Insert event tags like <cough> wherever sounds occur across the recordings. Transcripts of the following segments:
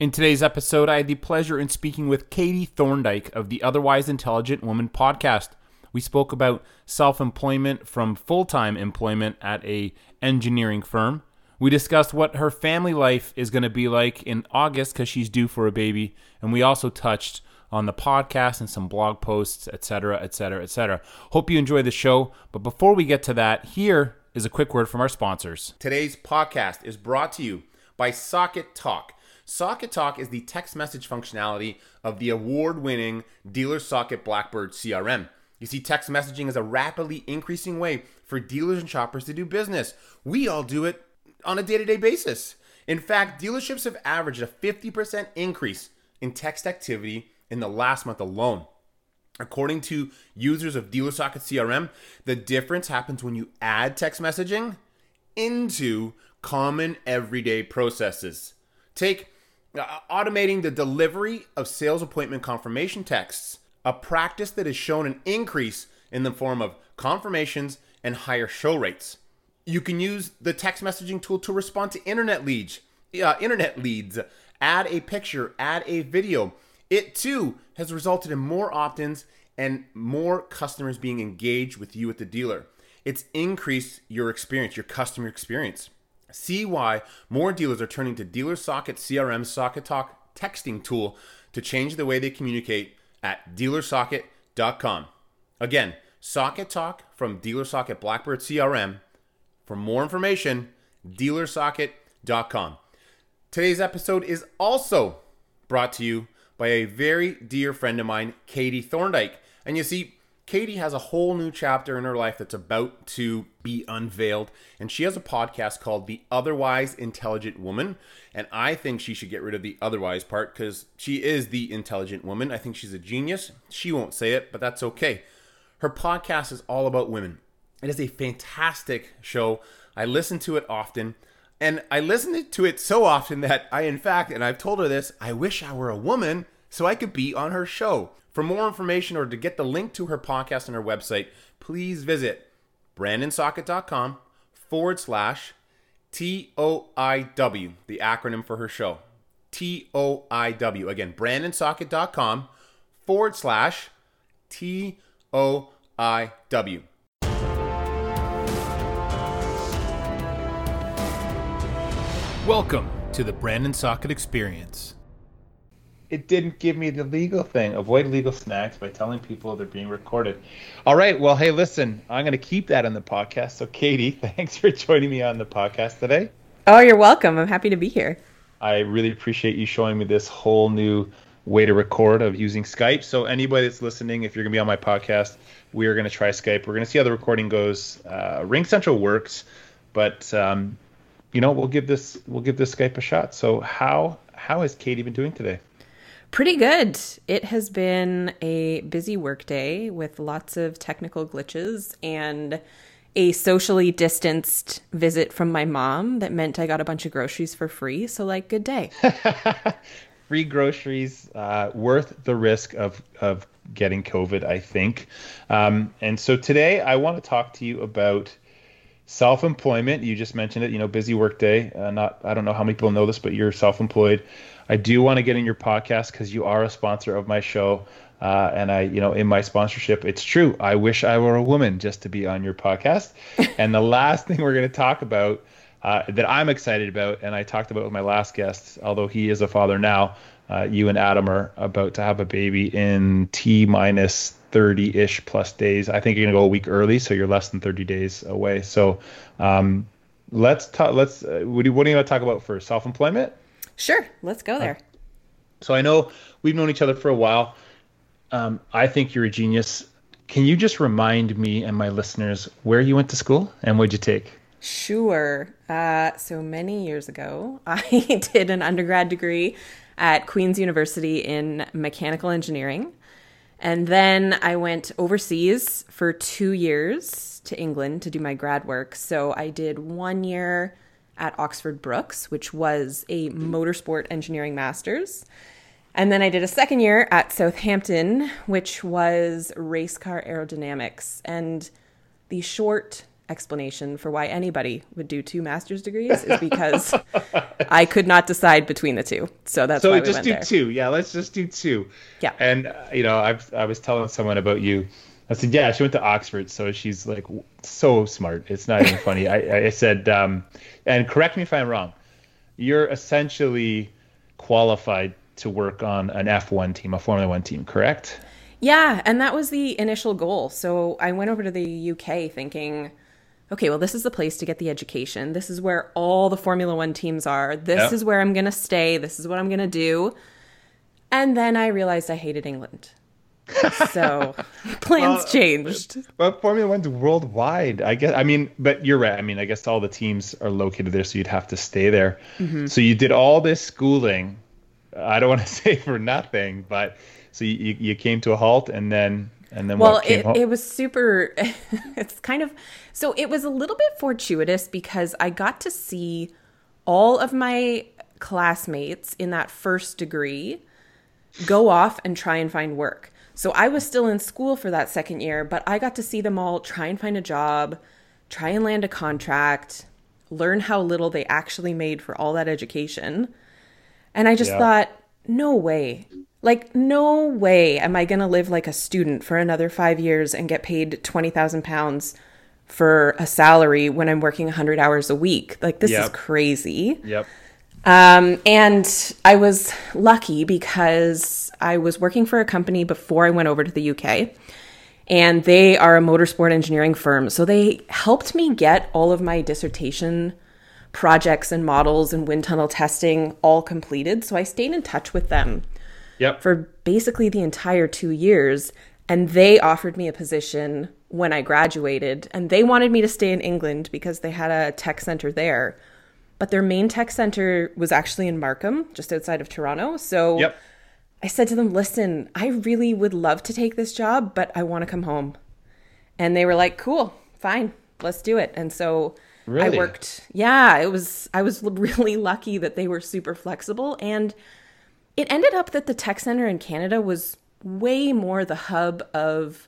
In today's episode, I had the pleasure in speaking with Kattie Thorndyke of the Otherwise Intelligent Woman podcast. We spoke about self-employment from full-time employment at a engineering firm. We discussed what her family life is going to be like in August cuz she's due for a baby, and we also touched on the podcast and some blog posts, etc., etc., etc. Hope you enjoy the show, but before we get to that, here is a quick word from our sponsors. Today's podcast is brought to you by Socket Talk. Socket Talk is the text message functionality of the award winning Dealer Socket Blackbird CRM. You see, text messaging is a rapidly increasing way for dealers and shoppers to do business. We all do it on a day to day basis. In fact, dealerships have averaged a 50% increase in text activity in the last month alone. According to users of Dealer Socket CRM, the difference happens when you add text messaging into common everyday processes. Take automating the delivery of sales appointment confirmation texts, a practice that has shown an increase in the form of confirmations and higher show rates. You can use the text messaging tool to respond to internet leads, uh, internet leads, add a picture, add a video. It too has resulted in more opt-ins and more customers being engaged with you at the dealer. It's increased your experience, your customer experience. See why more dealers are turning to Dealer Socket CRM Socket Talk texting tool to change the way they communicate at dealersocket.com. Again, Socket Talk from Dealer Socket Blackbird CRM. For more information, dealersocket.com. Today's episode is also brought to you by a very dear friend of mine, Kattie Thorndyke. And you see, Kattie has a whole new chapter in her life that's about to be unveiled. And she has a podcast called The Otherwise Intelligent Woman. And I think she should get rid of the otherwise part because she is the intelligent woman. I think she's a genius. She won't say it, but that's okay. Her podcast is all about women. It is a fantastic show. I listen to it often. And I listen to it so often that I, in fact, and I've told her this, I wish I were a woman so I could be on her show. For more information or to get the link to her podcast and her website, please visit brandonsocket.com forward slash T O I W, the acronym for her show. T O I W. Again, brandonsocket.com forward slash T O I W. Welcome to the Brandon Socket Experience it didn't give me the legal thing. Avoid legal snacks by telling people they're being recorded. All right. Well, hey, listen, I'm going to keep that in the podcast. So, Kattie, <laughs> thanks for joining me on the podcast today. Oh, you're welcome. I'm happy to be here. I really appreciate you showing me this whole new way to record of using Skype. So, anybody that's listening, if you're going to be on my podcast, we are going to try Skype. We're going to see how the recording goes. Uh, Ring Central works, but um, you know, we'll give this we'll give this Skype a shot. So, how how has Kattie been doing today? Pretty good. It has been a busy workday with lots of technical glitches and a socially distanced visit from my mom that meant I got a bunch of groceries for free. So, like, good day. <laughs> free groceries, uh, worth the risk of, of getting COVID, I think. Um, and so today I want to talk to you about self-employment. You just mentioned it, you know, busy workday. Uh, not, I don't know how many people know this, but you're self-employed. I do want to get in your podcast because you are a sponsor of my show. Uh, and I, you know, in my sponsorship, it's true. I wish I were a woman just to be on your podcast. <laughs> and the last thing we're going to talk about uh, that I'm excited about, and I talked about with my last guest, although he is a father now, uh, you and Adam are about to have a baby in T minus 30 ish plus days. I think you're going to go a week early, so you're less than 30 days away. So um, let's talk. Let's, uh, what do you, what do you want to talk about first? Self employment? Sure, let's go there. So I know we've known each other for a while. Um, I think you're a genius. Can you just remind me and my listeners where you went to school and what'd you take? Sure. Uh, so many years ago, <laughs> I did an undergrad degree at Queen's University in mechanical engineering. And then I went overseas for two years to England to do my grad work. So I did one year at Oxford Brookes, which was a motorsport engineering master's. And then I did a second year at Southampton, which was race car aerodynamics. And the short explanation for why anybody would do two master's degrees is because I could not decide between the two. So that's so why we went there. So just do there. two. Yeah, let's just do two. Yeah. And uh, you know, I've I was telling someone about you. I said, yeah, she went to Oxford, so she's like so smart. It's not even funny. I, I said, um, and correct me if I'm wrong. You're essentially qualified to work on an F1 team, a Formula One team, correct? Yeah, and that was the initial goal. So I went over to the UK thinking, okay, well, this is the place to get the education. This is where all the Formula One teams are. This Yep. is where I'm going to stay. This is what I'm going to do. And then I realized I hated England. So <laughs> plans changed. Well, Formula One's worldwide. I guess. I mean, but you're right. I mean, I guess all the teams are located there, so you'd have to stay there. Mm-hmm. So you did all this schooling. I don't <laughs> want to say for nothing, but so you, you, came to a halt, and then and then Well, what it, home? it was super. <laughs> it's kind of. So it was a little bit fortuitous because I got to see all of my classmates in that first degree go off and try and find work. So I was still in school for that second year, but I got to see them all try and find a job, try and land a contract, learn how little they actually made for all that education. And I just Yeah. thought, no way. Like, no way am I going to live like a student for another five years and get paid 20,000 pounds for a salary when I'm working 100 hours a week. Like, this is crazy. yep. Um, and I was lucky because I was working for a company before I went over to the UK. And they are a motorsport engineering firm. So they helped me get all of my dissertation projects and models and wind tunnel testing all completed. So I stayed in touch with them Yep. for basically the entire two years. And they offered me a position when I graduated. And they wanted me to stay in England because they had a tech center there. But their main tech center was actually in Markham, just outside of Toronto. So Yep. I said to them, listen, I really would love to take this job, but I want to come home. And they were like, cool, fine, let's do it. And so I worked. Yeah, it was, I was <laughs> really lucky that they were super flexible. And it ended up that the tech center in Canada was way more the hub of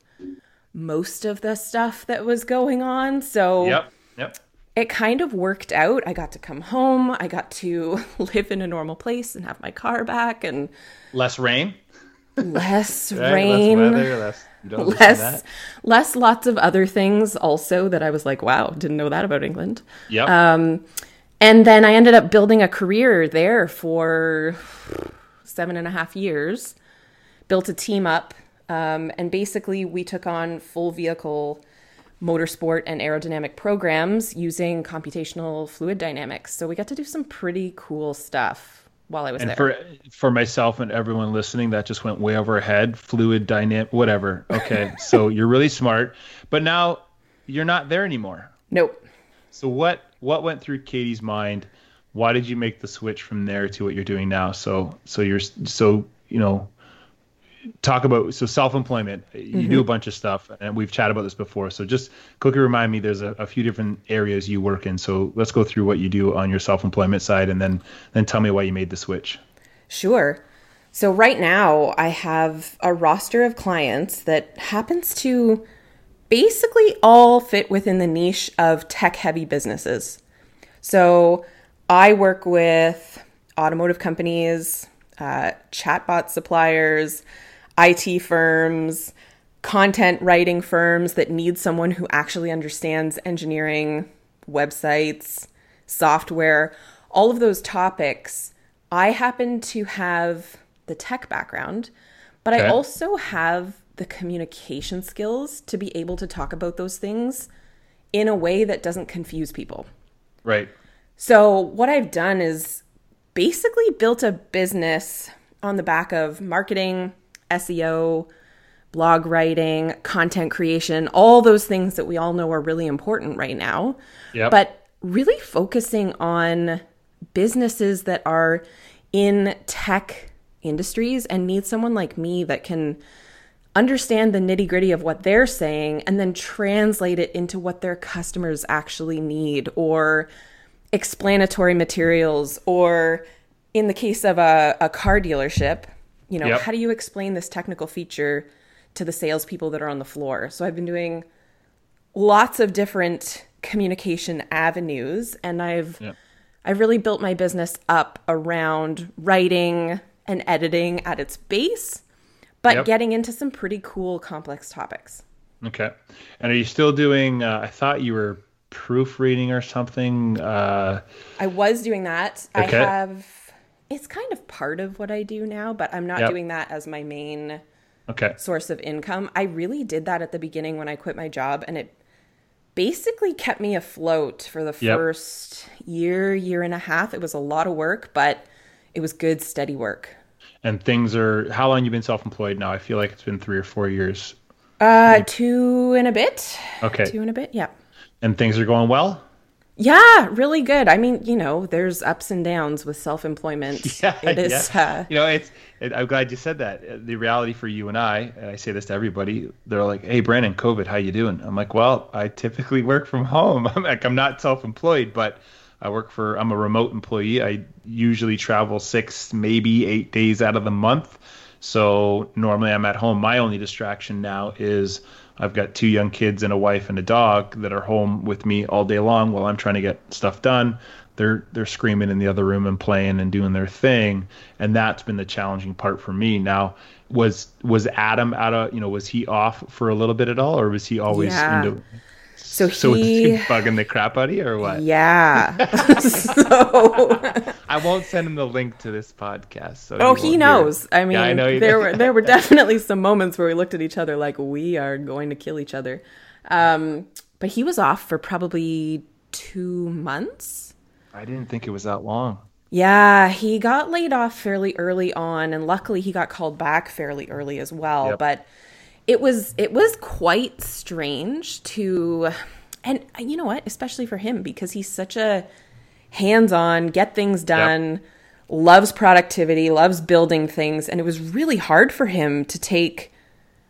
most of the stuff that was going on. So Yep. Yep. It kind of worked out. I got to come home. I got to <laughs> live in a normal place and have my car back and Less rain. less <laughs> right? rain, Less weather. Less. You don't listen to less, less lots of other things also that I was like, wow, didn't know that about England. Yep. Um, And then I ended up building a career there for seven and a half years, built a team up. Um, and basically, we took on full vehicle motorsport and aerodynamic programs using computational fluid dynamics. So we got to do some pretty cool stuff while I was and there. for for myself and everyone listening, that just went way over our head. Fluid dynamic, whatever. Okay, <laughs> so you're really smart, but now you're not there anymore. nope. So what what went through Kattie's mind? Why did you make the switch from there to what you're doing now? So so you're so you know talk about so self-employment you do a bunch of stuff and we've chatted about this before so just quickly remind me there's a, a few different areas you work in so let's go through what you do on your self-employment side and then then tell me why you made the switch Sure. So right now I have a roster of clients that happens to basically all fit within the niche of tech heavy businesses. So I work with automotive companies, uh, chatbot suppliers, IT firms, content writing firms that need someone who actually understands engineering, websites, software, all of those topics. I happen to have the tech background, but I also have the communication skills to be able to talk about those things in a way that doesn't confuse people. right So, what I've done is basically built a business on the back of marketing, SEO, blog writing, content creation, all those things that we all know are really important right now. Yep. But really focusing on businesses that are in tech industries and need someone like me that can understand the nitty gritty of what they're saying and then translate it into what their customers actually need or explanatory materials or in the case of a, a car dealership you know Yep. how do you explain this technical feature to the salespeople that are on the floor so i've been doing lots of different communication avenues and I've Yep. I've really built my business up around writing and editing at its base, but Yep. getting into some pretty cool complex topics. Okay. And are you still doing? Uh, I thought you were proofreading or something. Uh, I was doing that. Okay. I have it's kind of part of what I do now, but I'm not Yep. doing that as my main okay. source of income. I really did that at the beginning when I quit my job and it basically kept me afloat for the Yep. first year, year and a half. It was a lot of work, but it was good steady work. And things are. How long you've been self-employed now? I feel like it's been three or four years. Uh two and a bit. Okay. Two and a bit, yeah. And things are going well. Yeah, really good. I mean, you know, there's ups and downs with self-employment. <laughs> Yeah, it is uh, You know, it's. It, I'm glad you said that. The reality for you and I, and I say this to everybody, they're like, "Hey, Brandon, COVID, how you doing?" I'm like, "Well, I typically work from home. <laughs> I'm like, I'm not self-employed, but I work for. I'm a remote employee. I usually travel six, maybe eight days out of the month. So normally I'm at home. My only distraction now is I've got two young kids and a wife and a dog that are home with me all day long while I'm trying to get stuff done. They're they're screaming in the other room and playing and doing their thing, and that's been the challenging part for me. Now, was was Adam out of you know was he off for a little bit at all, or was he always Yeah. into? So So <laughs> he he bugging the crap out of you, or what? Yeah. <laughs> <laughs> so I won't send him the link to this podcast. So Oh, he he knows. I mean, Yeah, I know there were there were definitely some moments where we looked at each other like we are going to kill each other. Um, but he was off for probably two months. I didn't think it was that long. Yeah, he got laid off fairly early on, and luckily he got called back fairly early as well. Yep. But it was it was quite strange to, and you know what, especially for him because he's such a hands-on, get things done, loves productivity, loves building things, and it was really hard for him to take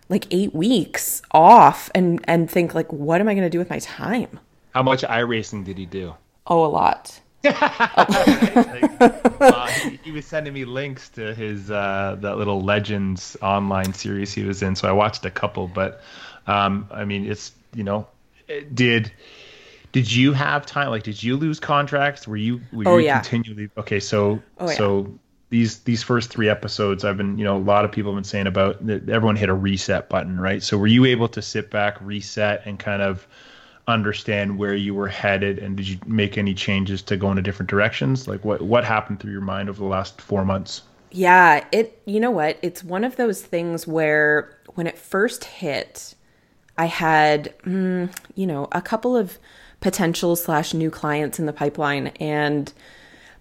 like eight weeks off and and think like, what am I going to do with my time? How much iRacing did he do? Oh, a lot. Uh, he, he was sending me links to his uh, that little Legends online series he was in, so I watched a couple. But um, I mean, it's you know, it did did you have time? Like, did you lose contracts? Were you were Oh, you yeah. continually okay? So Oh, yeah. so these these first three episodes, I've been you know a lot of people have been saying about everyone hit a reset button, right? So were you able to sit back, reset, and kind of understand where you were headed and did you make any changes to go in a different directions like what what happened through your mind over the last four months Yeah, it you know what? It's one of those things where when it first hit, I had mm, you know a couple of potential slash new clients in the pipeline, and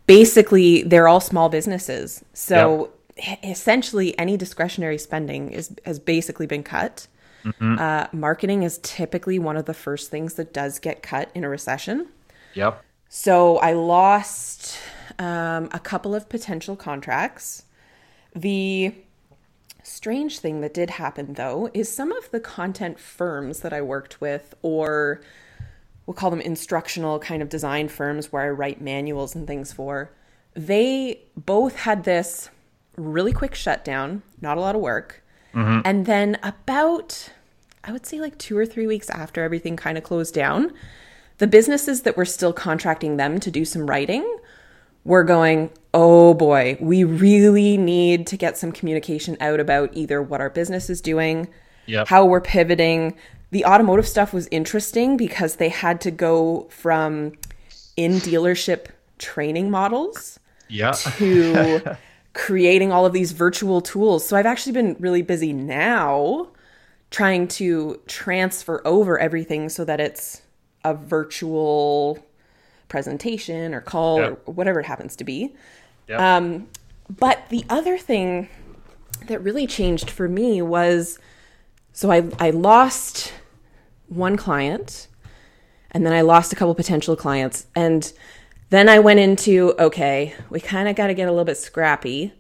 basically they're all small businesses. So e- essentially, any discretionary spending is has basically been cut. Uh, marketing is typically one of the first things that does get cut in a recession. yep So I lost um, a couple of potential contracts. The strange thing that did happen, though, is some of the content firms that I worked with, or we'll call them instructional kind of design firms where I write manuals and things for, they both had this really quick shutdown, not a lot of work. Mm-hmm. And then about, I would say like two or three weeks after everything kind of closed down, the businesses that were still contracting them to do some writing were going, oh boy, we really need to get some communication out about either what our business is doing, Yep. how we're pivoting. The automotive stuff was interesting because they had to go from in dealership training models yeah to <laughs> creating all of these virtual tools. So I've actually been really busy now trying to transfer over everything so that it's a virtual presentation or call Yep. or whatever it happens to be. Yep. Um, but the other thing that really changed for me was so I, I lost one client and then I lost a couple potential clients. And then I went into okay, we kind of got to get a little bit scrappy.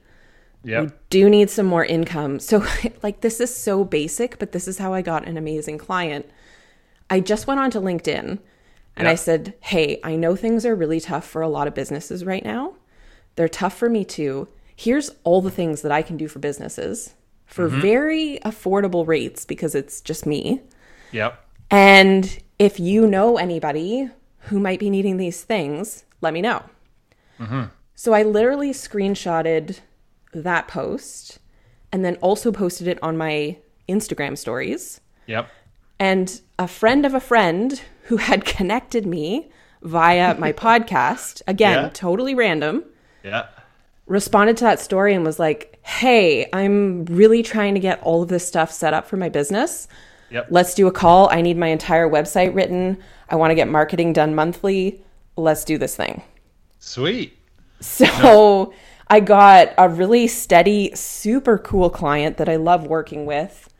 yep Do need some more income. So, <laughs> like, this is so basic, but this is how I got an amazing client. I just went on to LinkedIn and I said, Hey, I know things are really tough for a lot of businesses right now. They're tough for me too. Here's all the things that I can do for businesses for mm-hmm. very affordable rates because it's just me. yep And if you know anybody who might be needing these things, let me know. Mm-hmm. So I literally screenshotted that post and then also posted it on my Instagram stories. Yep. And a friend of a friend who had <laughs> connected me via my <laughs> podcast, again, Yeah. totally random, Yeah. responded to that story and was like, Hey, I'm really trying to get all of this stuff set up for my business. Yep. Let's do a call. I need my entire website written. I want to get marketing done monthly. Let's do this thing. Sweet. So <laughs> I got a really steady, super cool client that I love working with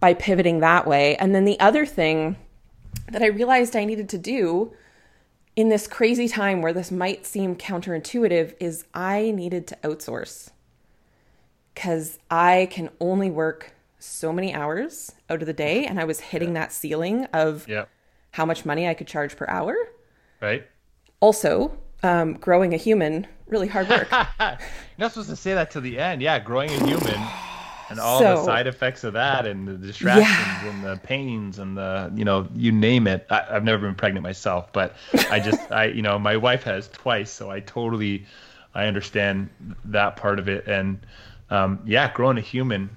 by pivoting that way. And then the other thing that I realized I needed to do in this crazy time where this might seem counterintuitive is I needed to outsource because I can only work so many hours out of the day. And I was hitting that ceiling of Yep. how much money I could charge per hour. Right. Also, um, growing a human, really hard work. You're <laughs> not supposed to say that to the end. Yeah, growing a human <sighs> and all So- the side effects of that and the distractions and the pains and the you know you name it. I, I've never been pregnant myself, but I just <laughs> I you know my wife has twice, so I totally I understand that part of it. And um, yeah, growing a human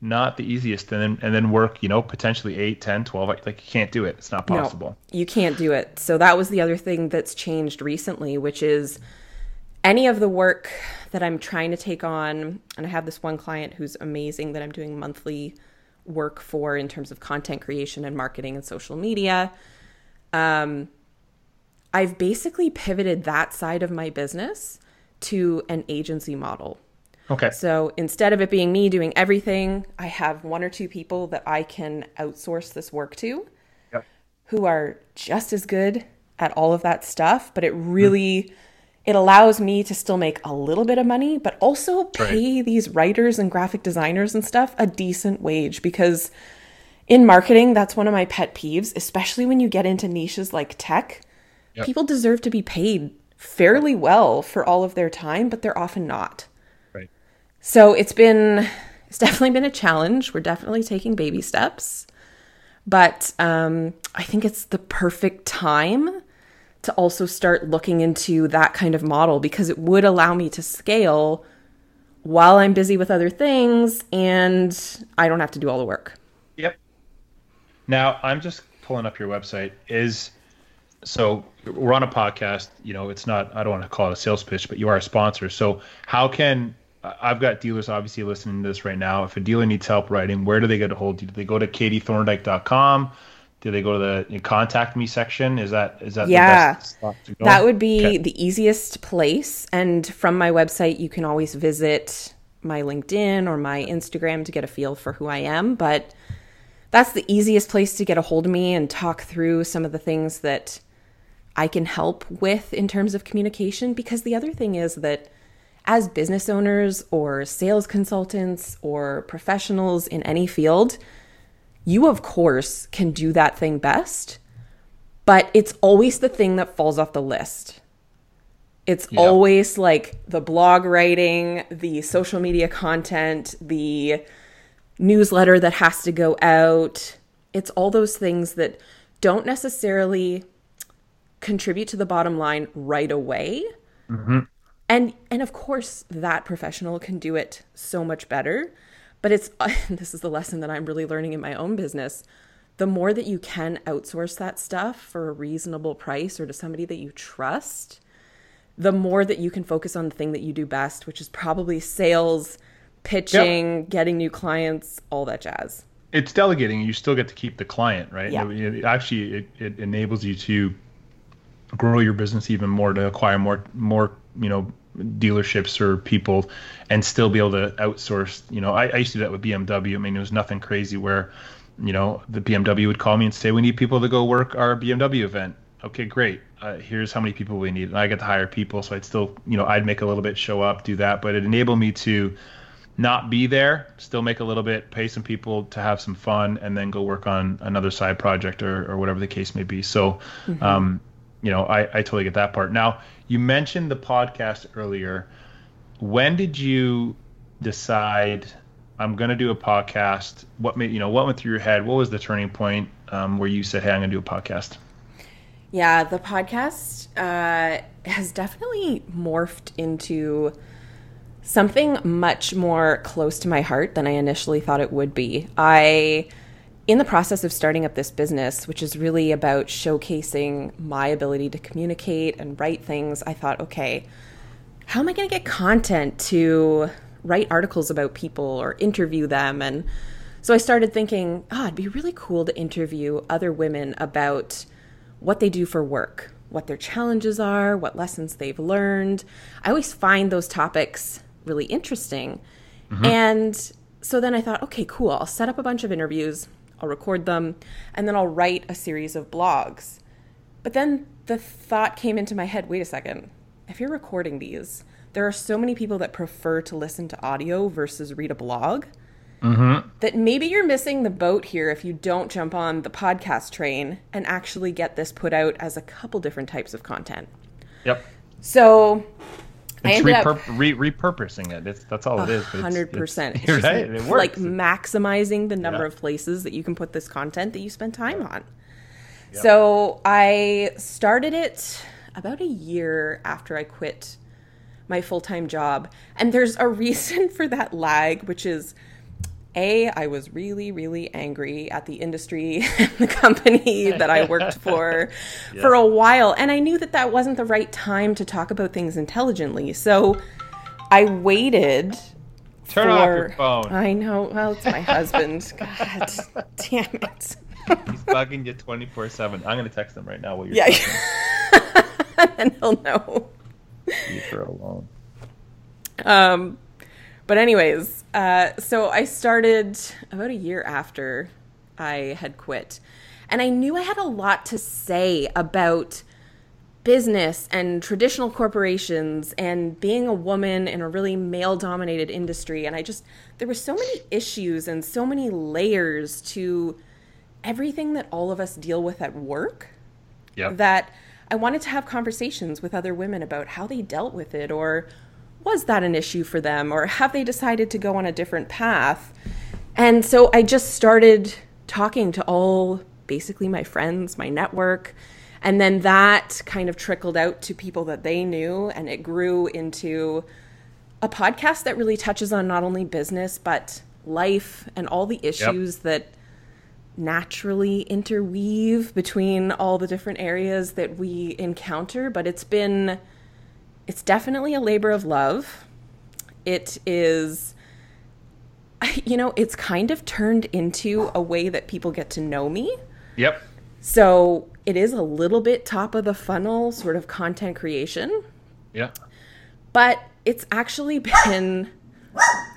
not the easiest and then and then work you know potentially 8 10 12 like you can't do it it's not possible No, you can't do it. So that was the other thing that's changed recently, which is any of the work that I'm trying to take on, and I have this one client who's amazing that I'm doing monthly work for in terms of content creation and marketing and social media. Um, I've basically pivoted that side of my business to an agency model. Okay So instead of it being me doing everything, I have one or two people that I can outsource this work to Yep. who are just as good at all of that stuff, but it mm-hmm. really it allows me to still make a little bit of money, but also pay these writers and graphic designers and stuff a decent wage because in marketing, that's one of my pet peeves, especially when you get into niches like tech. Yep. People deserve to be paid fairly well for all of their time, but they're often not. So it's been it's definitely been a challenge. We're definitely taking baby steps, but um, I think it's the perfect time to also start looking into that kind of model because it would allow me to scale while I'm busy with other things and I don't have to do all the work. Yep. Now I'm just pulling up your website. Is so we're on a podcast. You know, it's not. I don't want to call it a sales pitch, but you are a sponsor. So how can I've got dealers obviously listening to this right now. If a dealer needs help writing, where do they get a hold of you? Do they go to kattiethorndyke.com? Do they go to the contact me section? Is that is that Yeah. the best spot to go? That would be Okay. the easiest place. And from my website, you can always visit my LinkedIn or my Instagram to get a feel for who I am. But that's the easiest place to get a hold of me and talk through some of the things that I can help with in terms of communication. Because the other thing is that as business owners or sales consultants or professionals in any field, you of course can do that thing best but it's always the thing that falls off the list. It's Yeah. always like the blog writing, the social media content, the newsletter that has to go out. It's all those things that don't necessarily contribute to the bottom line right away. Mm-hmm. And and of course that professional can do it so much better, but it's <laughs> this is the lesson that I'm really learning in my own business. The more that you can outsource that stuff for a reasonable price or to somebody that you trust, the more that you can focus on the thing that you do best, which is probably sales, pitching, getting new clients, all that jazz. it's delegating. You still get to keep the client, right? Yeah. It, it actually, it, it enables you to grow your business even more to acquire more, more, you know, dealerships or people, and still be able to outsource. You know, I, I used to do that with BMW. I mean, it was nothing crazy where, you know, the BMW would call me and say, "We need people to go work our BMW event." Okay, great. Uh, here's how many people we need, and I get to hire people. So I'd still, you know, I'd make a little bit, show up, do that, but it enabled me to not be there, still make a little bit, pay some people to have some fun, and then go work on another side project or, or whatever the case may be. So, um, you know, I, I totally get that part. Now, you mentioned the podcast earlier. When did you decide, I'm going to do a podcast. What made you know what went through your head? What was the turning point um, where you said, "Hey, I'm going to do a podcast"? Yeah, the podcast uh, has definitely morphed into something much more close to my heart than I initially thought it would be. I, in the process of starting up this business, which is really about showcasing my ability to communicate and write things, I thought, okay, how am I going to get content to write articles about people or interview them. And so I started thinking, oh, it'd be really cool to interview other women about what they do for work, what their challenges are, what lessons they've learned. I always find those topics really interesting. Mm-hmm. And so then I thought, okay, cool. I'll set up a bunch of interviews, I'll record them, and then I'll write a series of blogs. But then the thought came into my head wait a second. If you're recording these, there are so many people that prefer to listen to audio versus read a blog mm-hmm. that maybe you're missing the boat here if you don't jump on the podcast train and actually get this put out as a couple different types of content. Yep. So it's I ended repur- up re- repurposing it. It's, that's all it is. Hundred percent. <laughs> Right. Like, it works. Like maximizing the number yeah. of places that you can put this content that you spend time on. Yep. So I started it about a year after I quit my full time job. And there's a <laughs> reason for that lag, which is a, I was really, really angry at the industry <laughs> and the company that I worked <laughs> for yeah. for a while. And I knew that that wasn't the right time to talk about things intelligently. So I waited. Turn for, off your phone. I know. Well, it's my husband. <laughs> God damn it. He's bugging you 24 7. I'm going to text him right now while you're Yeah. and he'll know. Leave her alone. Um, but anyways, uh, so I started about a year after I had quit, and I knew I had a lot to say about business and traditional corporations and being a woman in a really male dominated industry and I just there were so many issues and so many layers to everything that all of us deal with at work yep. that I wanted to have conversations with other women about how they dealt with it or was that an issue for them or have they decided to go on a different path? And so I just started talking to all basically my friends, my network. And then that kind of trickled out to people that they knew, and it grew into a podcast that really touches on not only business, but life and all the issues yep. that naturally interweave between all the different areas that we encounter, but it's been it's definitely a labor of love. It is <laughs> you know, it's kind of turned into a way that people get to know me. Yep. So, it is a little bit top of the funnel sort of content creation. Yeah. But it's actually <laughs> been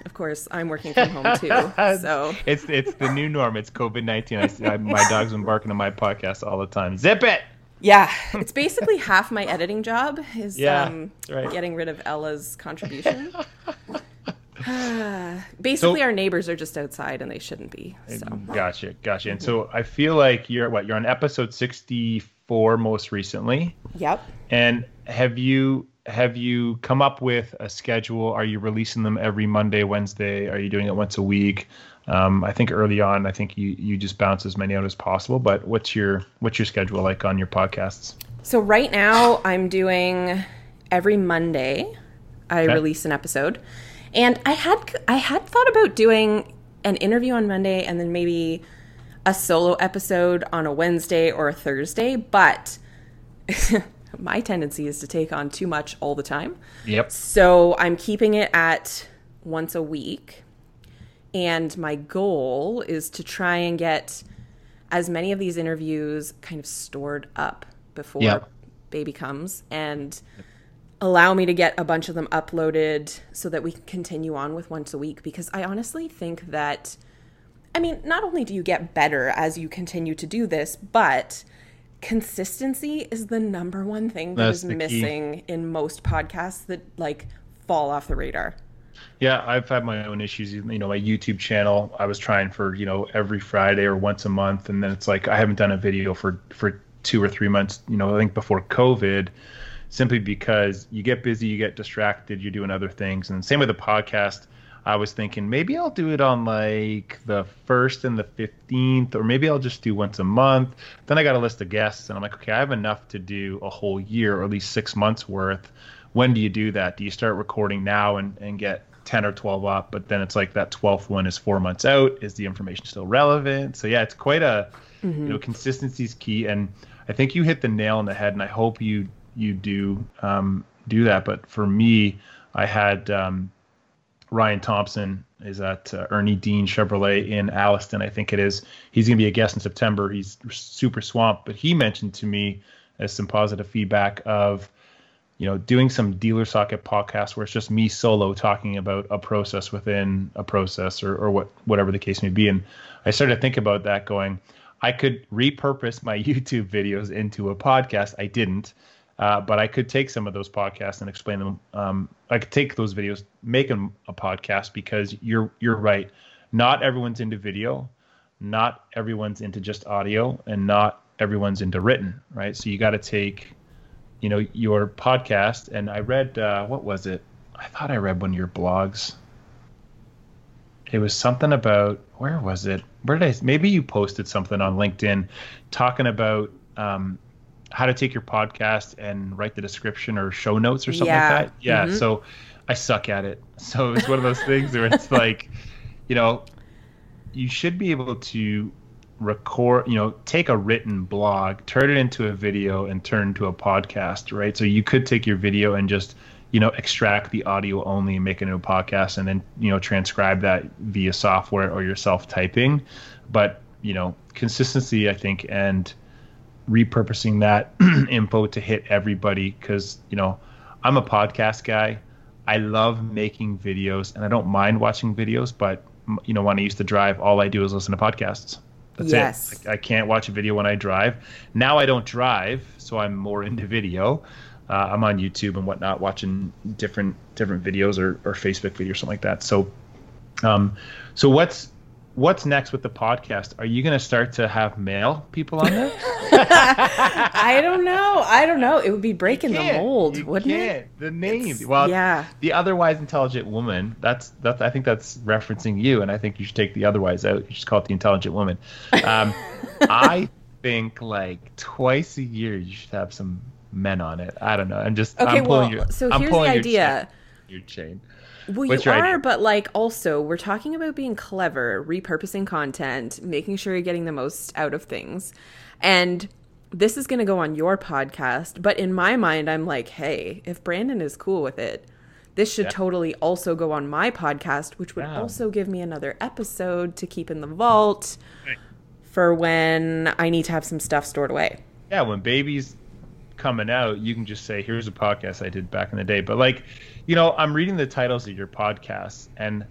of course, I'm working from home too. <laughs> So it's it's the new norm. It's COVID nineteen. I, I, my dog's been barking on my podcast all the time. Zip it. Yeah, <laughs> it's basically half my editing job is yeah, um, right. getting rid of Ella's contribution. <laughs> <sighs> basically, so, our neighbors are just outside and they shouldn't be. So. Gotcha, gotcha. And so I feel like you're what you're on episode sixty four most recently. Yep. And have you have you come up with a schedule? Are you releasing them every Monday, Wednesday? Are you doing it once a week? Um, I think early on, I think you you just bounce as many out as possible. But what's your what's your schedule like on your podcasts? So right now, I'm doing every Monday. I okay. release an episode, and I had I had thought about doing an interview on Monday and then maybe a solo episode on a Wednesday or a Thursday, but <laughs> my tendency is to take on too much all the time. Yep. So I'm keeping it at once a week. And my goal is to try and get as many of these interviews kind of stored up before yep. baby comes and allow me to get a bunch of them uploaded so that we can continue on with once a week because I honestly think that I mean, not only do you get better as you continue to do this, but consistency is the number one thing that That's is missing key. in most podcasts that like fall off the radar. Yeah, I've had my own issues. You know, my YouTube channel, I was trying for you know every Friday or once a month, and then it's like I haven't done a video for for two or three months. You know, I think before COVID, simply because you get busy, you get distracted, you're doing other things, and same with the podcast. I was thinking maybe I'll do it on like the first and the 15th, or maybe I'll just do once a month. Then I got a list of guests, and I'm like, okay, I have enough to do a whole year or at least six months worth. When do you do that? Do you start recording now and, and get 10 or 12 up? But then it's like that 12th one is four months out. Is the information still relevant? So, yeah, it's quite a, mm-hmm. you know, consistency is key. And I think you hit the nail on the head, and I hope you you do um, do that. But for me, I had um, Ryan Thompson is at uh, Ernie Dean Chevrolet in Alliston, I think it is. He's going to be a guest in September. He's super swamped, but he mentioned to me as some positive feedback of, you know, doing some dealer socket podcasts where it's just me solo talking about a process within a process or, or what whatever the case may be. And I started to think about that, going, I could repurpose my <laughs> YouTube videos into a podcast. I didn't. Uh, but I could take some of those podcasts and explain them. Um, I could take those videos, make them a podcast because you're you're right. Not everyone's into video, not everyone's into just audio, and not everyone's into written. Right. So you got to take, you know, your podcast. And I read uh, what was it? I thought I read one of your blogs. It was something about where was it? Where did I? Maybe you posted something on LinkedIn talking about um, how to take your podcast and write the description or show notes or something yeah. like that. Yeah. Mm-hmm. So I suck at it. <laughs> So it's one of those things where it's like, you know, you should be able to record, you know, take a written blog, turn it into a video and turn into a podcast, right? So you could take your video and just, you know, extract the audio only and make it into a podcast and then, you know, transcribe that via software or yourself typing. But, you know, consistency, I think, and repurposing that <clears throat> info to hit everybody because you know i'm a podcast guy i love making videos and i don't mind watching videos but you know when i used to drive all i do is listen to podcasts that's yes. it I, I can't watch a video when i drive. Now i don't drive so i'm more into video. Uh, i'm on youtube and whatnot watching different different videos or, or facebook videos or something like that. So um so what's what's next with the podcast? Are you going to start to have male people on there? <laughs> I don't know. I don't know. It would be breaking the mold, wouldn't can't. it? The name. It's, well, yeah. The otherwise intelligent woman. That's that's. I think that's referencing you, and I think you should take the otherwise out. You should call it the intelligent woman. Um, <laughs> I think like twice a year you should have some men on it. I don't know. I'm just. Okay. I'm well, your, so I'm here's the idea. Your chain. Well, What's you are, but like also, we're talking about being clever, repurposing content, making sure you're getting the most out of things. And this is going to go on your podcast. But in my mind, I'm like, hey, if Brandon is cool with it, this should yeah. totally also go on my podcast, which would yeah. also give me another episode to keep in the vault right. for when I need to have some stuff stored away. Yeah, when baby's coming out, you can just say, here's a podcast I did back in the day. But like, you know, I'm reading the titles of your podcasts, and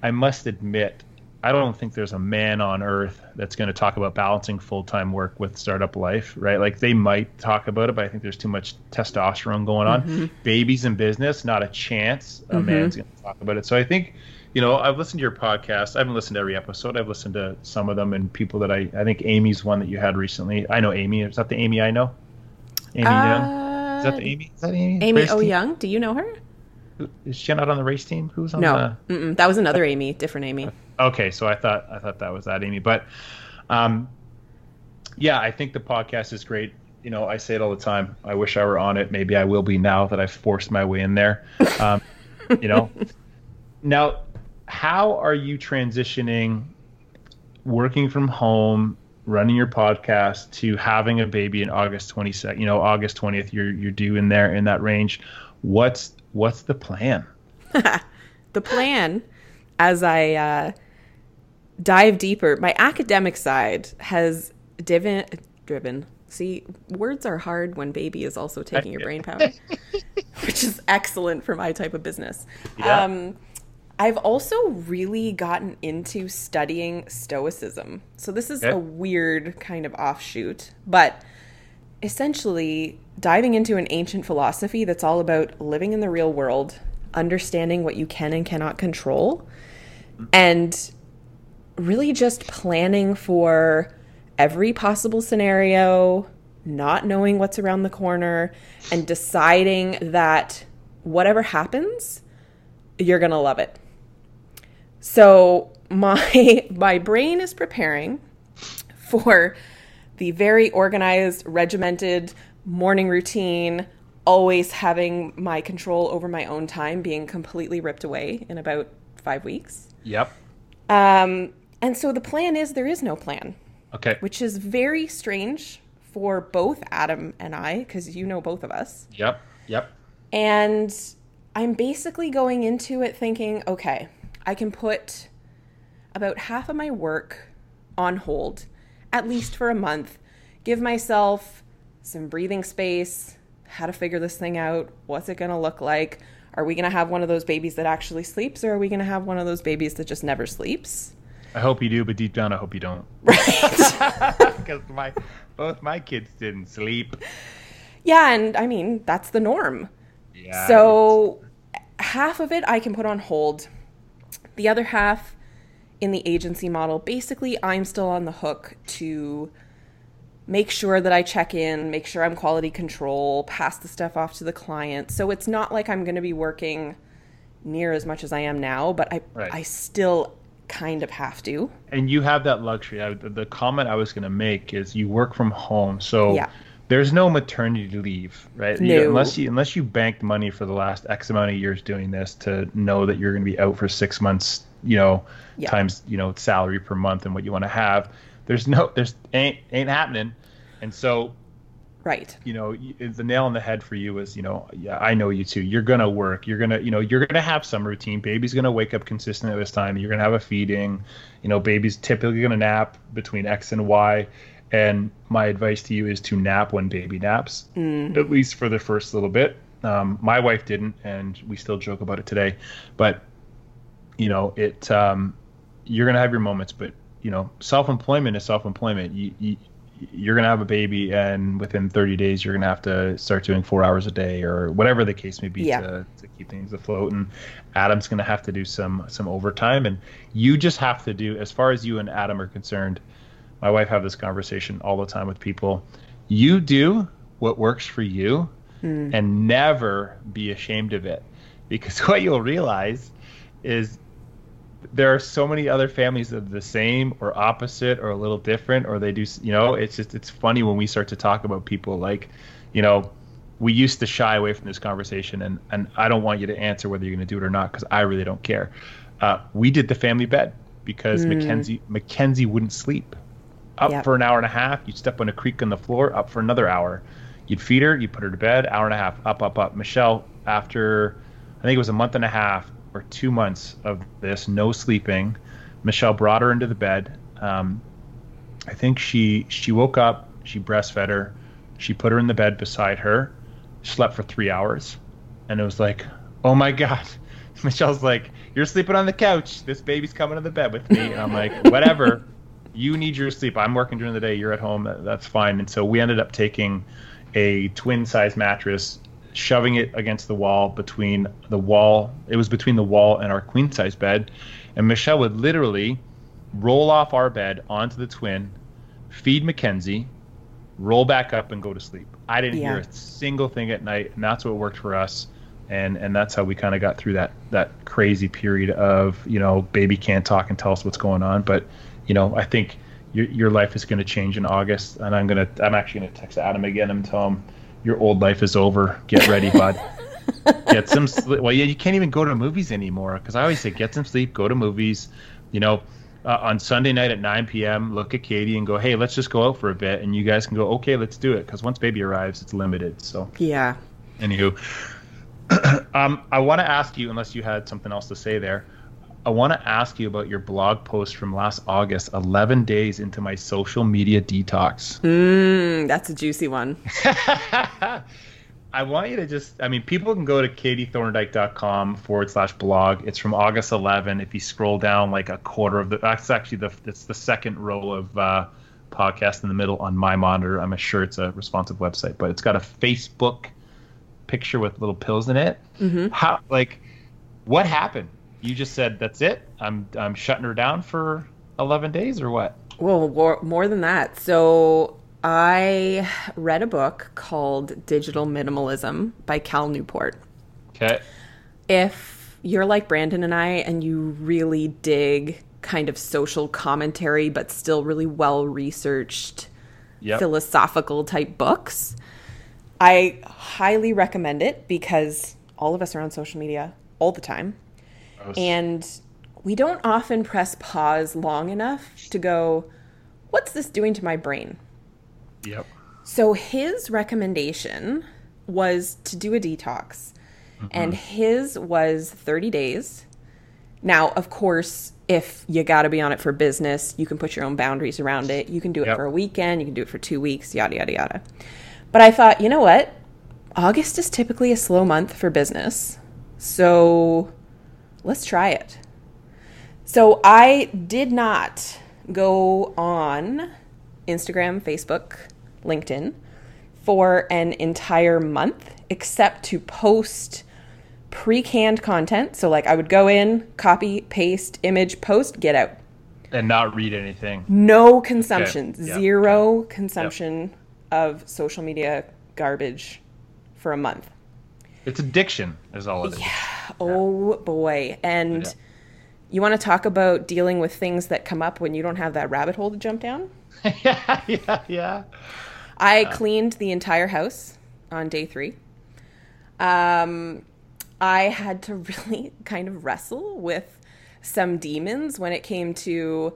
I must admit, I don't think there's a man on earth that's going to talk about balancing full time work with startup life, right? Like they might talk about it, but I think there's too much testosterone going on. Mm-hmm. Babies in business, not a chance a mm-hmm. man's going to talk about it. So I think, you know, I've listened to your podcast. I haven't listened to every episode. I've listened to some of them and people that I, I think Amy's one that you had recently. I know Amy. Is that the Amy I know? Amy uh, Young? Is that the Amy? Is that Amy? Amy O Young? Do you know her? is she not on the race team? Who's on no, the... No, that was another Amy, different Amy. Okay, so I thought I thought that was that Amy, but um, yeah, I think the podcast is great. You know, I say it all the time. I wish I were on it. Maybe I will be now that I've forced my way in there. <laughs> Um, you know, now how are you transitioning working from home running your podcast to having a baby in August 22nd, you know, August 20th, you're, you're due in there in that range. What's, what's the plan? <laughs> the plan, as I uh, dive deeper, my academic side has driven, driven. See, words are hard when baby is also taking your brain power, <laughs> which is excellent for my type of business. Yeah. Um, I've also really gotten into studying Stoicism. So this is okay. a weird kind of offshoot, but essentially diving into an ancient philosophy that's all about living in the real world, understanding what you can and cannot control, and really just planning for every possible scenario, not knowing what's around the corner, and deciding that whatever happens, you're going to love it. So my <laughs> my brain is preparing for the very organized, regimented morning routine, always having my control over my own time being completely ripped away in about five weeks. Yep. Um, and so the plan is there is no plan, Okay. which is very strange for both Adam and I, because you know both of us. Yep. Yep. And I'm basically going into it thinking, okay, I can put about half of my work on hold, at least for a month, give myself some breathing space, how to figure this thing out, what's it going to look like. Are we going to have one of those babies that actually sleeps, or are we going to have one of those babies that just never sleeps? I hope you do, but deep down, I hope you don't. Right. <laughs> Because my both my kids didn't sleep. Yeah, and I mean, that's the norm. Yeah. So half of it I can put on hold. The other half in the agency model, basically I'm still on the hook to make sure that I check in, make sure I'm quality control, pass the stuff off to the client. So it's not like I'm going to be working near as much as I am now, but I Right. I still kind of have to. and you have that luxury. I, the, the comment I was going to make is you work from home, so Yeah. There's no maternity leave, right? You- unless you unless you banked money for the last X amount of years doing this to know that you're going to be out for six months, you know, Yeah. times you know salary per month and what you want to have. There's no, there's ain't ain't happening, and so Right. you know the nail on the head for you is you know yeah i know you too you're gonna work you're gonna you know you're gonna have some routine baby's gonna wake up consistent at this time you're gonna have a feeding you know baby's typically gonna nap between x and y and my advice to you is to nap when baby naps at least for the first little bit. Um, my wife didn't and we still joke about it today. But you know it um, you're gonna have your moments but you know self-employment is self-employment. You, you you're gonna have a baby and within 30 days you're gonna have to start doing four hours a day or whatever the case may be Yeah. to, to keep things afloat. And adam's gonna have to do some some overtime. And you just have to do as far as you and adam are concerned my wife have this conversation all the time with people. You do what works for you and never be ashamed of it. Because <laughs> what you'll realize is there are so many other families that are the same or opposite or a little different or they do you know it's just it's funny when we start to talk about people like you know we used to shy away from this conversation and and i don't want you to answer whether you're going to do it or not because i really don't care. Uh, we did the family bed because mackenzie mackenzie wouldn't sleep up Yep. for an hour and a half you'd step on a creak on the floor up for another hour. You'd feed her you'd put her to bed hour and a half up up up. Michelle after i think it was a month and a half or two months of this no sleeping michelle brought her into the bed. Um, i think she she woke up she breastfed her she put her in the bed beside her slept for three hours. And it was like oh my god. <laughs> Michelle's like you're sleeping on the couch. This baby's coming to the bed with me. And i'm like whatever <laughs> you need your sleep. I'm working during the day. You're at home. That's fine. And so we ended up taking a twin size mattress shoving it against the wall between the wall it was between the wall and our queen size bed. And michelle would literally roll off our bed onto the twin feed mackenzie roll back up and go to sleep. I didn't hear a single thing at night and that's what worked for us. And and that's how we kind of got through that that crazy period of you know baby can't talk and tell us what's going on. But you know i think your, your life is going to change in august and i'm going to i'm actually going to text adam again and tell him your old life is over. Get ready bud. <laughs> Get some sleep. Well yeah you can't even go to movies anymore because i always say get some sleep go to movies. You know uh, on sunday night at 9 p.m look at Kattie and go hey let's just go out for a bit and you guys can go okay let's do it because once baby arrives it's limited so. Yeah. Anywho, <clears throat> um, I want to ask you, unless you had something else to say there, I want to ask you about your blog post from last August, 11 days into my social media detox. Mm, that's a juicy one. <laughs> I want you to just, I mean, people can go to kattiethorndyke.com forward slash blog. It's from August 11. If you scroll down like a quarter of the, that's actually the, it's the second row of uh, podcast in the middle on my monitor. I'm sure it's a responsive website, but it's got a Facebook picture with little pills in it. How, like, what happened? You just said, that's it? I'm, I'm shutting her down for 11 days or what? Well, more, more than that. So I read a book called Digital Minimalism by Cal Newport. Okay. If if you're like Brandon and I and you really dig kind of social commentary, but still really well researched Yep. philosophical type books, I highly recommend it because all of us are on social media all the time. And we don't often press pause long enough to go, what's this doing to my brain? Yep. So his recommendation was to do a detox, mm-hmm. and his was 30 days. Now, of course, if you got to be on it for business, you can put your own boundaries around it. You can do it Yep. for a weekend, you can do it for two weeks, yada, yada, yada. But I thought, you know what? August is typically a slow month for business. So let's try it. So I did not go on Instagram, Facebook, LinkedIn for an entire month except to post pre canned content. So, like, I would go in, copy, paste, image, post, get out. And not read anything. No consumption, Okay, yeah, zero consumption of social media garbage for a month. It's addiction, is all it is. <sighs> Oh boy. And Yeah. you want to talk about dealing with things that come up when you don't have that rabbit hole to jump down? <laughs> yeah, yeah, yeah. I cleaned the entire house on day three. Um, I had to <laughs> really kind of wrestle with some demons when it came to,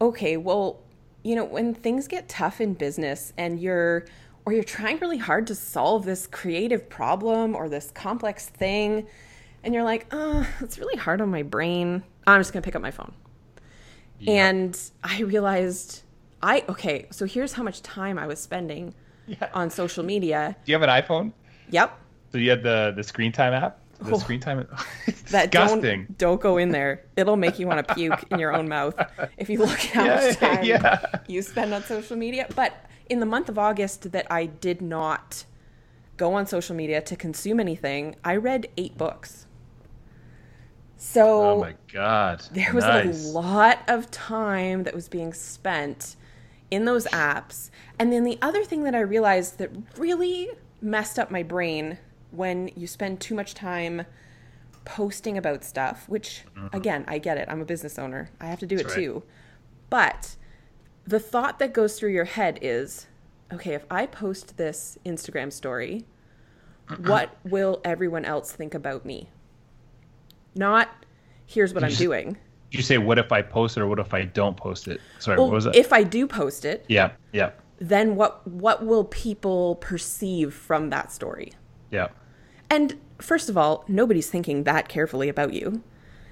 okay, well, you know, when things get tough in business and you're, or you're trying really hard to solve this creative problem or this complex thing, and you're like, oh, it's really hard on my brain. Oh, I'm just going to pick up my phone. And I realized I okay, so here's how much time I was spending Yeah. on social media. Do you have an iPhone? Yep. So you had the the screen time app? The Oh. screen time <laughs> it's That disgusting. don't don't go in there. It'll make you want to puke in your own mouth if you look at how Yeah, much <laughs> time yeah. you spend on social media. But in the month of August that I did not go on social media to consume anything, I read eight books. So Oh my god. there was nice. a lot of time that was being spent in those apps. And then the other thing that I realized that really messed up my brain when you spend too much time posting about stuff, which again, I get it. I'm a business owner. I have to do it Mm-hmm. Right. too. But the thought that goes through your head is, okay, if I post this Instagram story, <clears throat> what will everyone else think about me? Not here's what I'm just- doing. Did you say what if I post it or what if I don't post it? Sorry, Well, what was it? if I do post it, yeah, yeah, then what what will people perceive from that story? yeah. And first of all, nobody's thinking that carefully about you.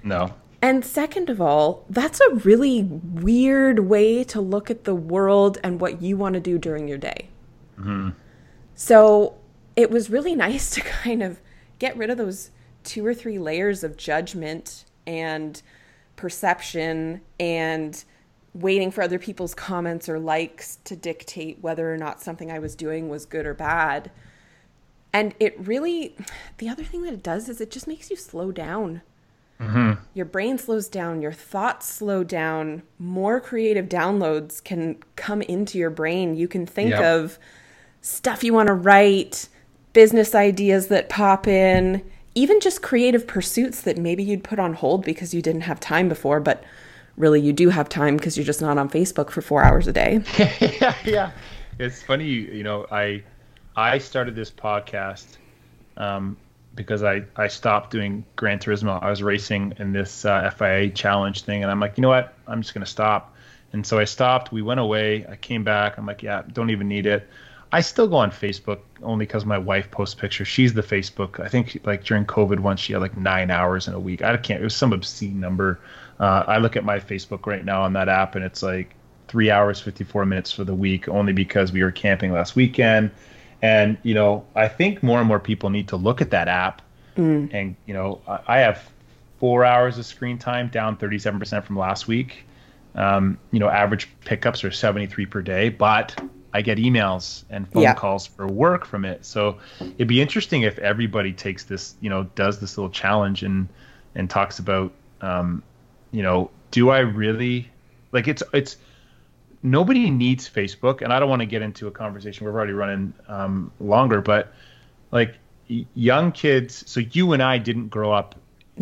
No. And second of all, that's a really weird way to look at the world and what you want to do during your day. Hmm. So it was really <laughs> nice to kind of get rid of those two or three layers of judgment and perception and waiting for other people's comments or likes to dictate whether or not something I was doing was good or bad. And it really, the other thing that it does is it just makes you slow down. Mm-hmm. Your brain slows down, your thoughts slow down, more creative downloads can come into your brain. You can think Yep. of stuff you want to write, business ideas that pop in, even just creative pursuits that maybe you'd put on hold because you didn't have time before, but really you do have time because you're just not on Facebook for four hours a day. <laughs> yeah, yeah. It's funny, you, know, I I started this podcast um, because I, I stopped doing Gran Turismo. I was racing in this uh, FIA challenge thing, and I'm like, you know what? I'm just gonna stop. And so I stopped. We went away. I came back. I'm like, yeah, don't even need it. I still go on Facebook only because my wife posts pictures. She's the Facebook. I think like during COVID once she had like nine hours in a week. I can't. It was some obscene number. Uh, I look at my Facebook right now on that app, and it's like three hours, 54 minutes for the week, only because we were camping last weekend. And, you know, I think more and more people need to look at that app. And, you know, I I have four hours of screen time, down 37% from last week. Um, you know, average pickups are 73 per day, but I get emails and phone Yeah. calls for work from it. So it'd be interesting if everybody takes this, you know, does this little challenge and and talks about, um, you know, do I really like it's it's nobody needs Facebook, and I don't want to get into a conversation. We're already running um, longer, but like young kids. So you and I didn't grow up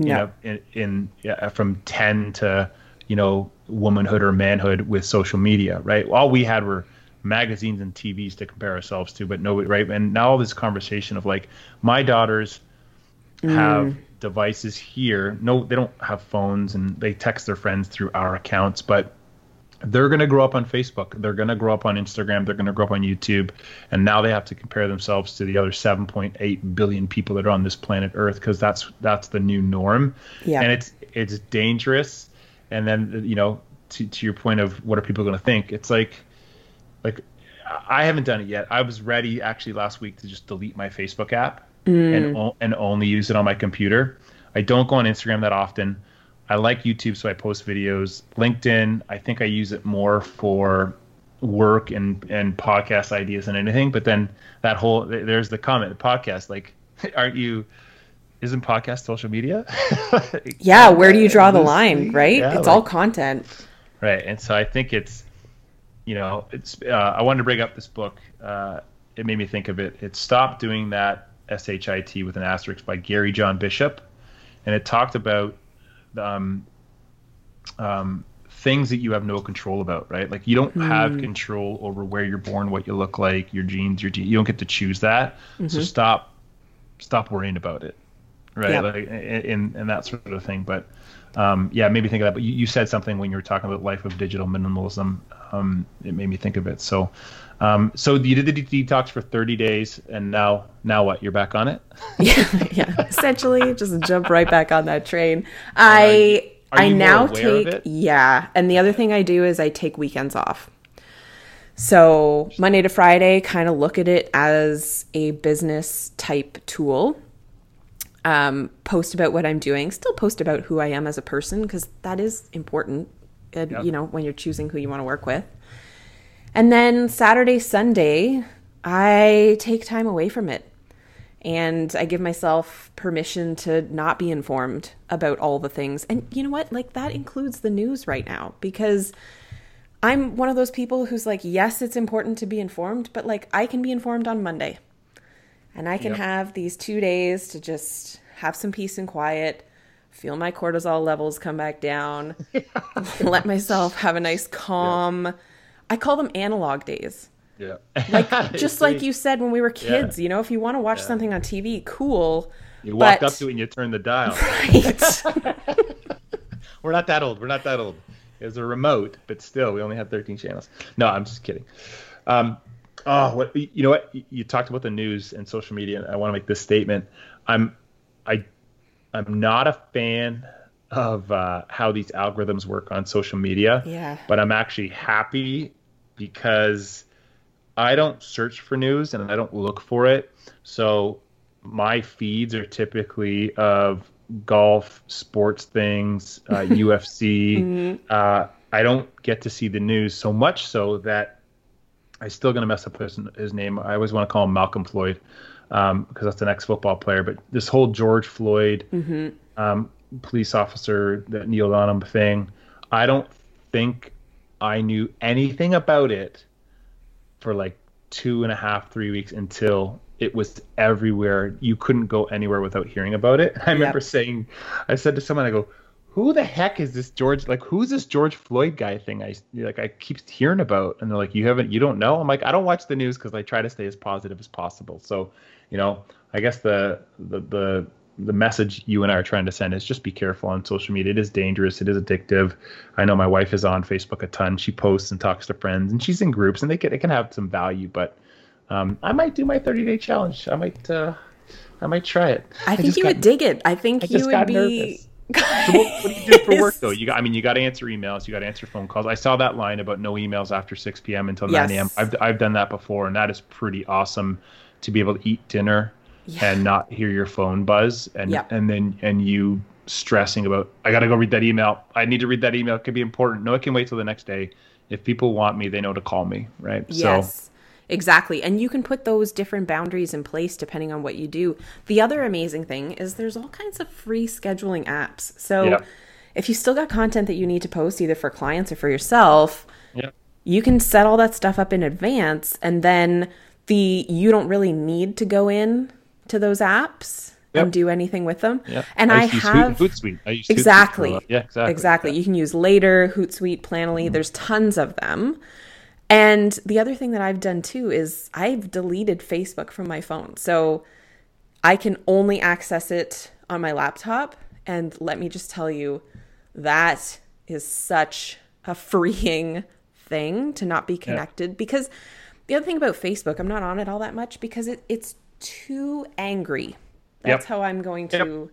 you No. know, in, in yeah, from 10 to, you know, womanhood or manhood with social media, right? All we had were magazines and TVs to compare ourselves to, but no, right? And now all this conversation of like, my daughters mm. have devices here. No, they don't have phones and they text their friends through our accounts, but they're going to grow up on Facebook. They're going to grow up on Instagram. They're going to grow up on YouTube. And now they have to compare themselves to the other 7.8 billion people that are on this planet Earth because that's that's the new norm. Yeah. And it's it's dangerous. And then you know, to to your point of what are people going to think? It's like like I haven't done it yet. I was ready actually last week to just delete my Facebook app and mm. o- and only use it on my computer. I don't go on Instagram that often. I like YouTube, so I post videos. LinkedIn, I think I use it more for work and and podcast ideas than anything. But then that whole there's the comment, the podcast. Like, <laughs> aren't you? Isn't podcast social media? <laughs> Yeah, where do you draw the line, right? yeah, it's like- all content. Right, and so I think it's, you know, it's. Uh, I wanted to bring up this book. Uh, it made me think of it. It's "Stop Doing That." S-H-I-T with an asterisk by Gary John Bishop, and it talked about um, um, things that you have no control about. Right, like you don't have control over where you're born, what you look like, your genes, your you don't get to choose that. So stop, stop worrying about it. Right, Yep. like and and that sort of thing. But um, yeah, it made me think of that. But you, you said something when you were talking about life of digital minimalism. Um, it made me think of it. So, um, so you did the detox for 30 days, and now, now what? You're back on it. <laughs> yeah, yeah. Essentially, just jump right back on that train. I are I you more now take yeah, and the other thing I do is I take weekends off. So Monday to Friday, kind of look at it as a business type tool. Um, post about what I'm doing. Still post about who I am as a person because that is important. uh, Yep. You know, when you're choosing who you want to work with. And then Saturday, Sunday, I take time away from it. And I give myself permission to not be informed about all the things. And you know what? Like, that includes the news right now because I'm one of those people who's like, yes, it's important to be informed, but like, I can be informed on Monday. And I can Yep. have these two days to just have some peace and quiet, feel my cortisol levels come back down, <laughs> let myself have a nice calm. I call them analog days. Yeah. Like <laughs> just like you said when we were kids, you know, if you want to watch something on TV, cool. You walked but- up to it and you turned the dial. <laughs> Right. We're not that old. We're not that old. It was a remote, but still, we only have 13 channels. No, I'm just kidding. Um, oh, what you know? What you talked about the news and social media. And I want to make this statement. I'm, I, I'm not a fan of uh, how these algorithms work on social media. Yeah. But I'm actually happy because I don't search for news and I don't look for it. So my feeds are typically of golf, sports things, uh, <laughs> UFC. Uh, I don't get to see the news so much so that I'm still going to mess up his, his name. I always want to call him Malcom Floyd because that's the next football player. But this whole George Floyd um, police officer, that kneeled on him thing, I don't think I knew anything about it for like two and a half, three weeks until it was everywhere. You couldn't go anywhere without hearing about it. <laughs> I remember saying, I said to someone, I go, who the heck is this George? Like, who's this George Floyd guy thing? I like, I keep hearing about, and they're like, you haven't, you don't know. I'm like, I don't watch the news because I try to stay as positive as possible. So, you know, I guess the the the the message you and I are trying to send is just be careful on social media. It is dangerous. It is addictive. I know my wife is on Facebook a ton. She posts and talks to friends, and she's in groups, and they can it can have some value. But um, I might do my 30 day challenge. I might uh, I might try it. I think you got- would dig it. I think I you just would got be. nervous. So what, what do you do for work though? <laughs> You got, I mean, you got to answer emails, you got to answer phone calls. I saw that line about no emails after 6 p.m. until 9 a.m. I've I've done that before, and that is pretty awesome to be able to eat dinner and not hear your phone buzz, and Yep. and then and you stressing about I got to go read that email. I need to read that email. It could be important. No, it can wait till the next day. If people want me, they know to call me, right? Yes. Exactly. And you can put those different boundaries in place depending on what you do. The other amazing thing is there's all kinds of free scheduling apps. So Yeah. if you still got content that you need to post either for clients or for yourself, yeah, you can set all that stuff up in advance and then the you don't really need to go in to those apps and do anything with them. Yeah. And I, to have Hoot, Hootsuite. I used Hootsuite exactly. Yeah, exactly. exactly. You can use Later, Hootsuite, Planoly. Mm-hmm. There's tons of them. And the other thing that I've done too is I've deleted Facebook from my phone, so I can only access it on my laptop. And let me just tell you, that is such a <laughs> freeing thing to not be connected because the other thing about Facebook, I'm not on it all that much because it, it's too angry. That's Yep. how I'm going to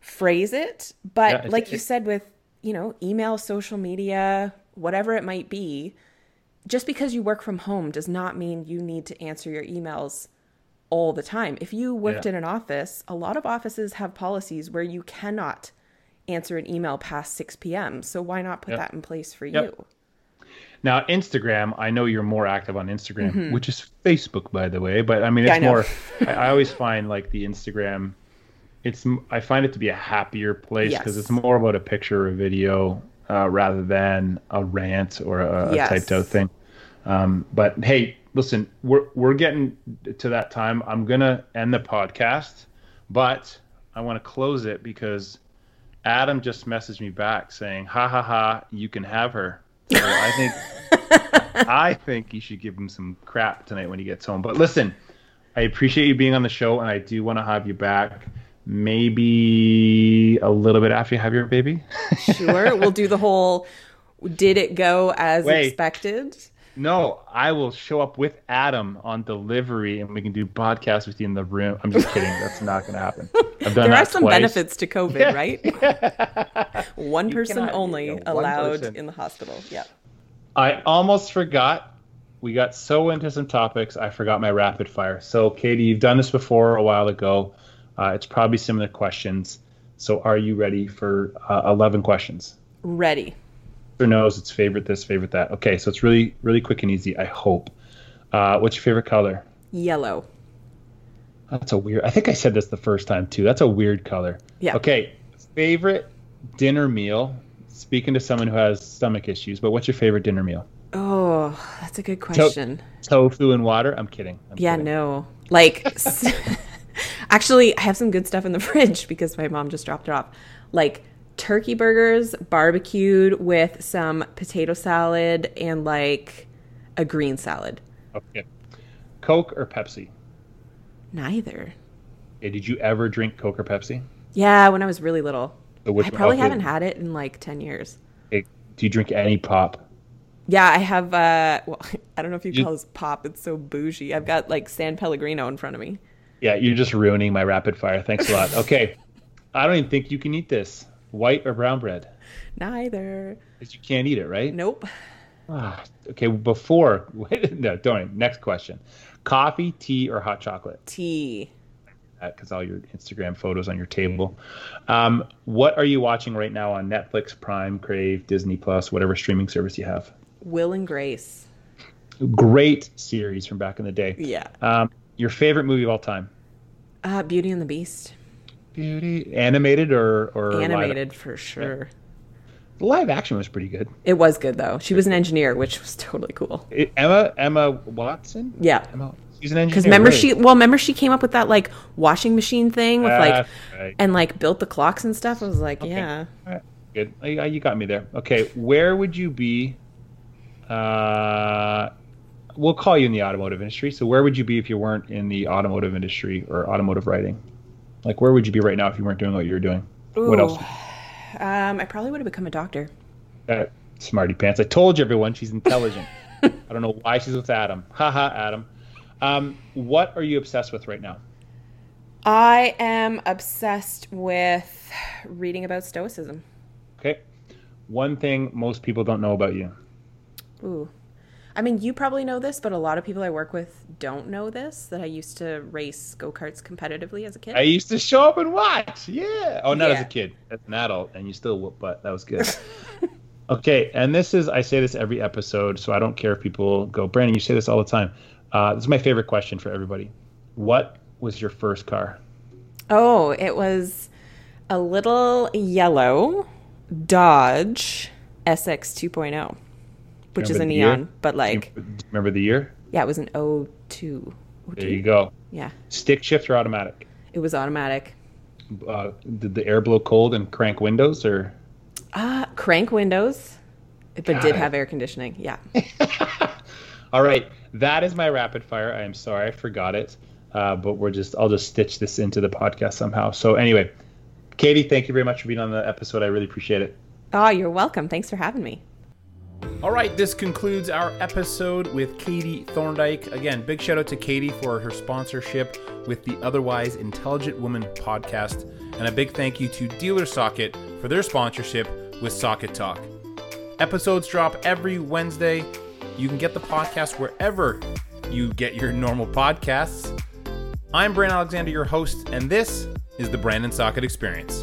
phrase it. But Yeah, like you it- said, with you know, email, social media, whatever it might be, just because you work from home does not mean you need to answer your emails all the time. If you worked Yeah. in an office, a lot of offices have policies where you cannot answer an email past 6 p.m. So why not put Yep. that in place for Yep. you? Now, Instagram, I know you're more active on Instagram, which is Facebook, by the way. But I mean, Mm-hmm. Yeah, it's I more. <laughs> I, I always find like the Instagram, it's I find it to be a happier place because Yes. it's more about a picture or a video uh, rather than a rant or a, a typed out thing. Um, but hey, listen, we're we're getting to that time. I'm gonna end the podcast, but I want to close it because Adam just messaged me back saying, "Ha ha ha, you can have her." So I think <laughs> I think you should give him some crap tonight when he gets home. But listen, I appreciate you being on the show, and I do want to have you back. Maybe a little bit after you have your baby. <laughs> Sure. we'll do the whole did it go as Wait. expected? No, I will show up with Adam on delivery, and we can do podcasts with you in the room. I'm just kidding. That's not going to happen. I've done There are some twice. benefits to COVID, right? <laughs> One person cannot- only yeah, allowed person. in the hospital. Yeah. I almost forgot. We got so into some topics, I forgot my rapid fire. So, Kattie, you've done this before a while ago. Uh, it's probably similar questions. So, are you ready for uh, 11 questions? Ready. Or knows it's favorite this, favorite that. Okay, so it's really, really quick and easy. I hope. Uh, what's your favorite color? Yellow. That's a weird. I think I said this the first time too. That's a weird color. Yeah. Okay, favorite dinner meal. Speaking to someone who has stomach issues, but what's your favorite dinner meal? Oh, that's a good question. Tofu and water. I'm kidding. I'm Yeah, kidding. no. Like, <laughs> <laughs> actually, I have some good stuff in the <laughs> fridge because my mom just dropped it off. Like turkey burgers, barbecued with some potato salad and like a green salad. Okay. Coke or Pepsi? Neither. Okay, did you ever drink Coke or Pepsi? Yeah, when I was really little. So I probably haven't had it in like 10 years. Okay, Do you drink any pop? Yeah, I have, uh, <laughs> well, I don't know if you You- call this pop. It's so bougie. I've got like San Pellegrino in front of me. Yeah, you're just ruining my rapid fire. Thanks a lot. <laughs> Okay. I don't even think you can eat this. White or brown bread? Neither. Because you can't eat it, right? Nope. Ah, okay, before <laughs> no, don't. Next question: coffee, tea, or hot chocolate? Tea. Because all your Instagram photos on your table. Um, what are you watching right now on Netflix, Prime, Crave, Disney Plus, whatever streaming service you have? Will and Grace. Great series from back in the day. Yeah. Um, your favorite movie of all time? Uh, Beauty and the Beast. Beauty, animated or or live- Animated for sure. The live action was pretty good. It was good though. She was an engineer, which was <laughs> totally cool. It- Emma Emma Watson. Yeah. Emma, she's an engineer. Because remember really. she well remember she came up with that like washing machine thing with like right. and like built the clocks and stuff. I was like, yeah. All right, good. Uh, You got me there. Okay, where would you be? Uh, we'll call you in the automotive industry. So where would you be if you weren't in the automotive industry or automotive writing? Like where would you be right now if you weren't doing what you were doing? What else? Um, I probably would have become a doctor. Uh, smarty pants. I told you, everyone. She's intelligent. <laughs> I don't know why she's with Adam. Haha, Adam. Um, what are you obsessed with right now? I am obsessed with reading about stoicism. Okay. One thing most people don't know about you. Ooh. I mean, you probably know this, but a lot of people I work with don't know this that I used to race go karts competitively as a kid. I used to show up and watch. Yeah. Oh, not as a kid, as an adult, and you still whoop butt. That was <laughs> good. okay, and this is I say this every episode, so I don't care if people go, Brandon, you say this all the time. Uh, this is my favorite question for everybody. What was your first car? Oh, it was a little yellow Dodge SX 2.0, which is a neon, but like, Do you remember the year? yeah, it was an 02. There you go. Yeah. Stick shift or automatic? It was automatic. Uh, did the air blow cold and crank windows or? Uh, crank windows, but Got did have air conditioning. Yeah. <laughs> All right, that is my rapid fire. I am sorry I forgot it, uh, but we're just I'll just stitch this into the podcast somehow. So anyway, Kattie, thank you very much for being on the episode. I really appreciate it. Oh, you're welcome. Thanks for having me. All right, this concludes our episode with Kattie Thorndyke. Again, big shout out to Kattie for her sponsorship with the Otherwise Intelligent Woman podcast, and a big thank you to DealerSocket for their sponsorship with Socket Talk. Episodes drop every Wednesday. You can get the podcast wherever you get your normal podcasts. I'm Brandon Alexander, your host, and this is the Brandon Socket Experience.